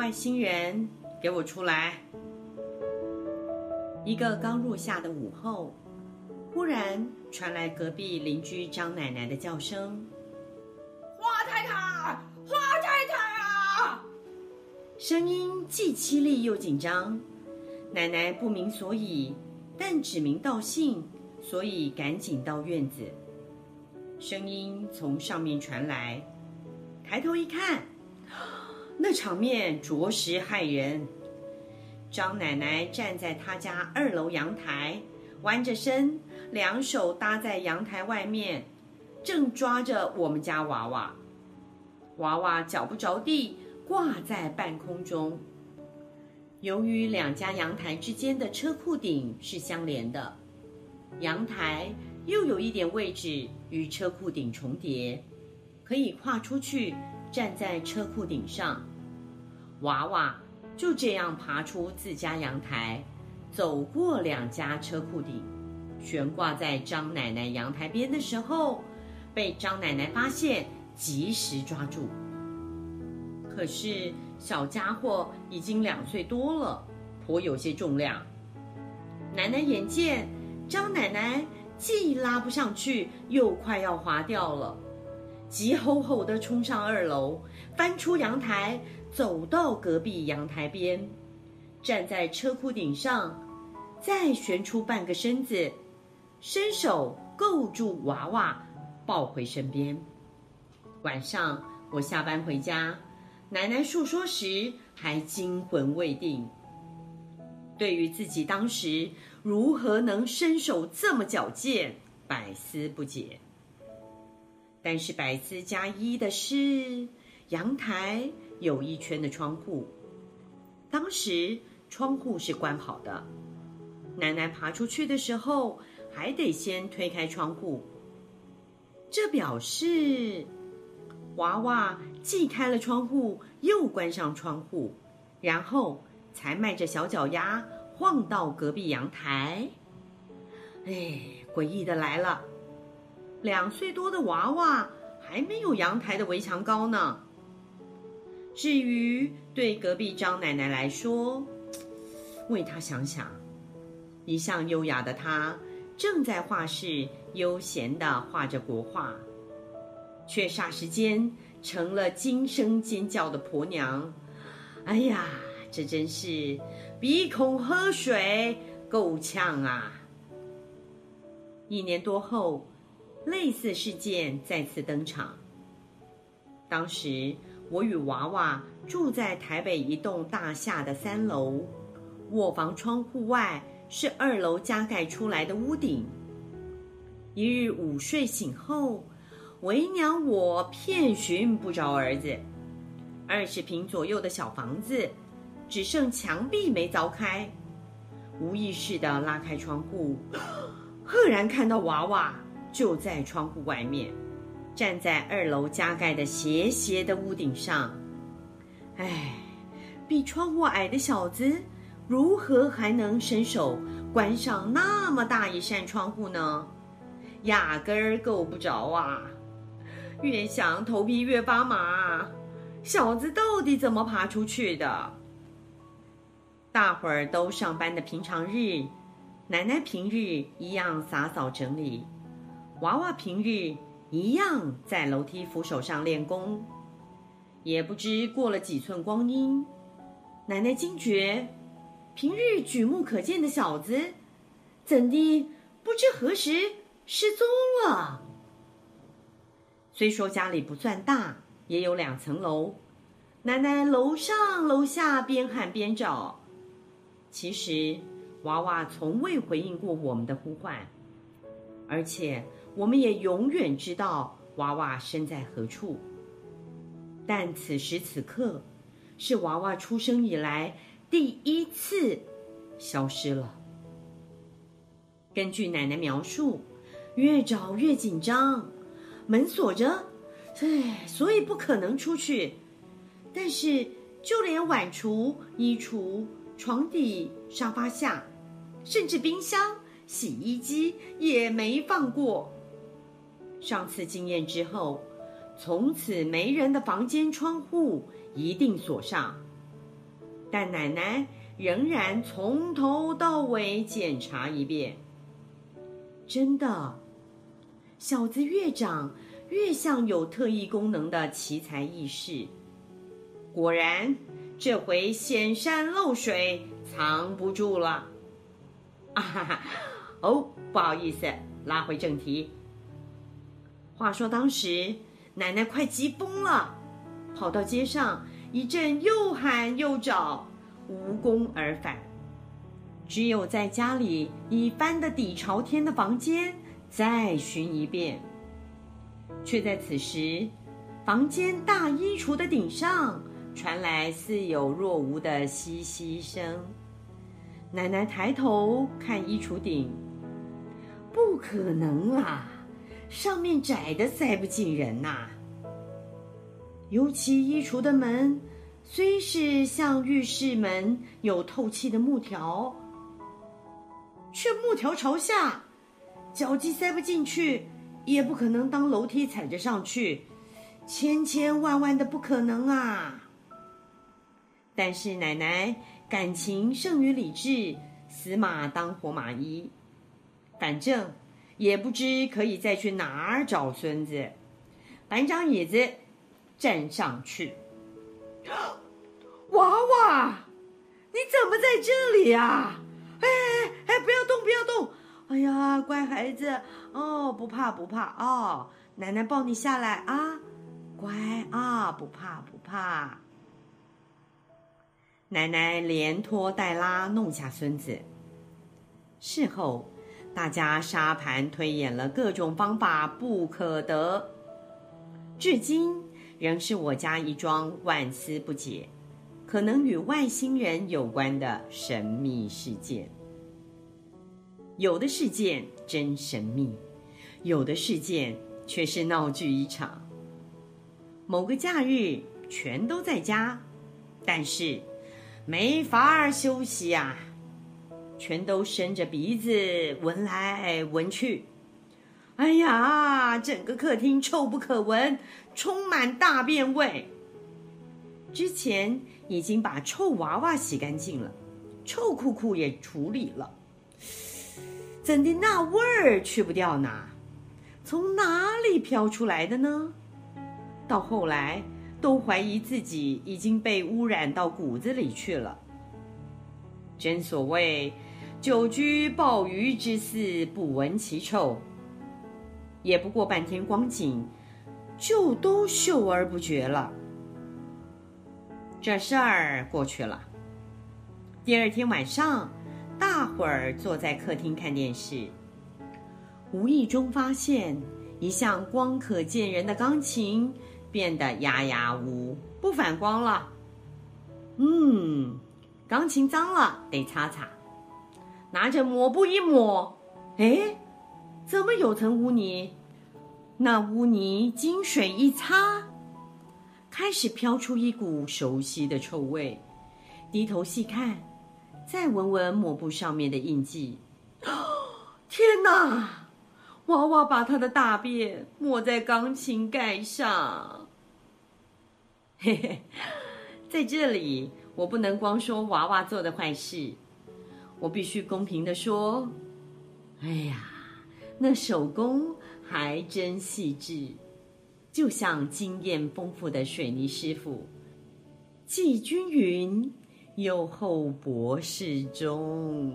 外星人，给我出来！一个刚入夏的午后，忽然传来隔壁邻居张奶奶的叫声：“花太太，花太太啊！”声音既凄厉又紧张。奶奶不明所以，但指名道姓，所以赶紧到院子。声音从上面传来，抬头一看。那场面着实骇人。张奶奶站在她家二楼阳台，弯着身，两手搭在阳台外面，正抓着我们家娃娃。娃娃脚不着地，挂在半空中。由于两家阳台之间的车库顶是相连的，阳台又有一点位置与车库顶重叠，可以跨出去。站在车库顶上，娃娃就这样爬出自家阳台，走过两家车库顶，悬挂在张奶奶阳台边的时候，被张奶奶发现，及时抓住。可是小家伙已经两岁多了，颇有些重量。奶奶眼见张奶奶既拉不上去，又快要滑掉了。急吼吼地冲上二楼，翻出阳台，走到隔壁阳台边，站在车库顶上，再旋出半个身子，伸手够住娃娃，抱回身边。晚上我下班回家，奶奶诉说时还惊魂未定，对于自己当时如何能身手这么矫健，百思不解。但是百思加一的是，阳台有一圈的窗户，当时窗户是关好的。奶奶爬出去的时候，还得先推开窗户。这表示娃娃既开了窗户，又关上窗户，然后才迈着小脚丫晃到隔壁阳台。哎，诡异的来了。两岁多的娃娃还没有阳台的围墙高呢。至于对隔壁张奶奶来说，为她想想，一向优雅的她正在画室悠闲地画着国画，却霎时间成了惊声尖叫的婆娘。哎呀，这真是鼻孔喝水够呛啊！一年多后。类似事件再次登场。当时我与娃娃住在台北一栋大厦的三楼，卧房窗户外是二楼加盖出来的屋顶。一日午睡醒后，为娘我遍寻不着儿子。二十平左右的小房子，只剩墙壁没凿开，无意识地拉开窗户，赫然看到娃娃。就在窗户外面，站在二楼加盖的斜斜的屋顶上。哎，比窗户矮的小子，如何还能伸手关上那么大一扇窗户呢？压根儿够不着啊！越想头皮越发麻，小子到底怎么爬出去的？大伙儿都上班的平常日，奶奶平日一样洒扫整理。娃娃平日一样在楼梯扶手上练功，也不知过了几寸光阴，奶奶惊觉，平日举目可见的小子，怎地不知何时失踪了？虽说家里不算大，也有两层楼，奶奶楼上楼下边喊边找，其实娃娃从未回应过我们的呼唤，而且。我们也永远知道娃娃身在何处，但此时此刻，是娃娃出生以来第一次消失了。根据奶奶描述，越找越紧张，门锁着，唉，所以不可能出去。但是就连碗橱、衣橱、床底、沙发下，甚至冰箱、洗衣机也没放过。上次经验之后，从此没人的房间窗户一定锁上，但奶奶仍然从头到尾检查一遍。真的，小子越长越像有特异功能的奇才异士。果然，这回显山露水，藏不住了。啊哈哈！哦，不好意思，拉回正题。话说当时奶奶快急疯了，跑到街上一阵又喊又找，无功而返。只有在家里已翻得底朝天的房间再寻一遍，却在此时，房间大衣橱的顶上传来似有若无的嘻嘻声。奶奶抬头看衣橱顶，不可能啊！上面窄的塞不进人呐，尤其衣橱的门，虽是像浴室门，有透气的木条，却木条朝下，脚迹塞不进去，也不可能当楼梯踩着上去，千千万万的不可能啊！但是奶奶感情胜于理智，死马当活马医，反正。也不知可以再去哪儿找孙子，搬张椅子站上去。娃娃，你怎么在这里呀？哎哎哎，不要动，不要动！哎呀，乖孩子哦，不怕不怕哦，奶奶抱你下来啊，乖啊，不怕不怕。奶奶连拖带拉弄下孙子，事后。大家沙盘推演了各种方法，不可得。至今仍是我家一桩万思不解，可能与外星人有关的神秘事件。有的事件真神秘，有的事件却是闹剧一场。某个假日全都在家，但是没法休息啊。全都伸着鼻子闻来闻去，哎呀，整个客厅臭不可闻，充满大便味。之前已经把臭娃娃洗干净了，臭裤裤也处理了，怎的那味儿去不掉呢？从哪里飘出来的呢？到后来都怀疑自己已经被污染到骨子里去了。真所谓。久居鲍鱼之肆，不闻其臭。也不过半天光景，就都嗅而不觉了。这事儿过去了。第二天晚上，大伙儿坐在客厅看电视，无意中发现一向光可见人的钢琴变得哑哑无，不反光了。嗯，钢琴脏了，得擦擦。拿着抹布一抹，哎，怎么有层污泥？那污泥经水一擦，开始飘出一股熟悉的臭味。低头细看，再闻闻抹布上面的印记。天哪！娃娃把他的大便抹在钢琴盖上。嘿嘿，在这里，我不能光说娃娃做的坏事。我必须公平地说，哎呀，那手工还真细致，就像经验丰富的水泥师傅，既均匀又厚薄适中。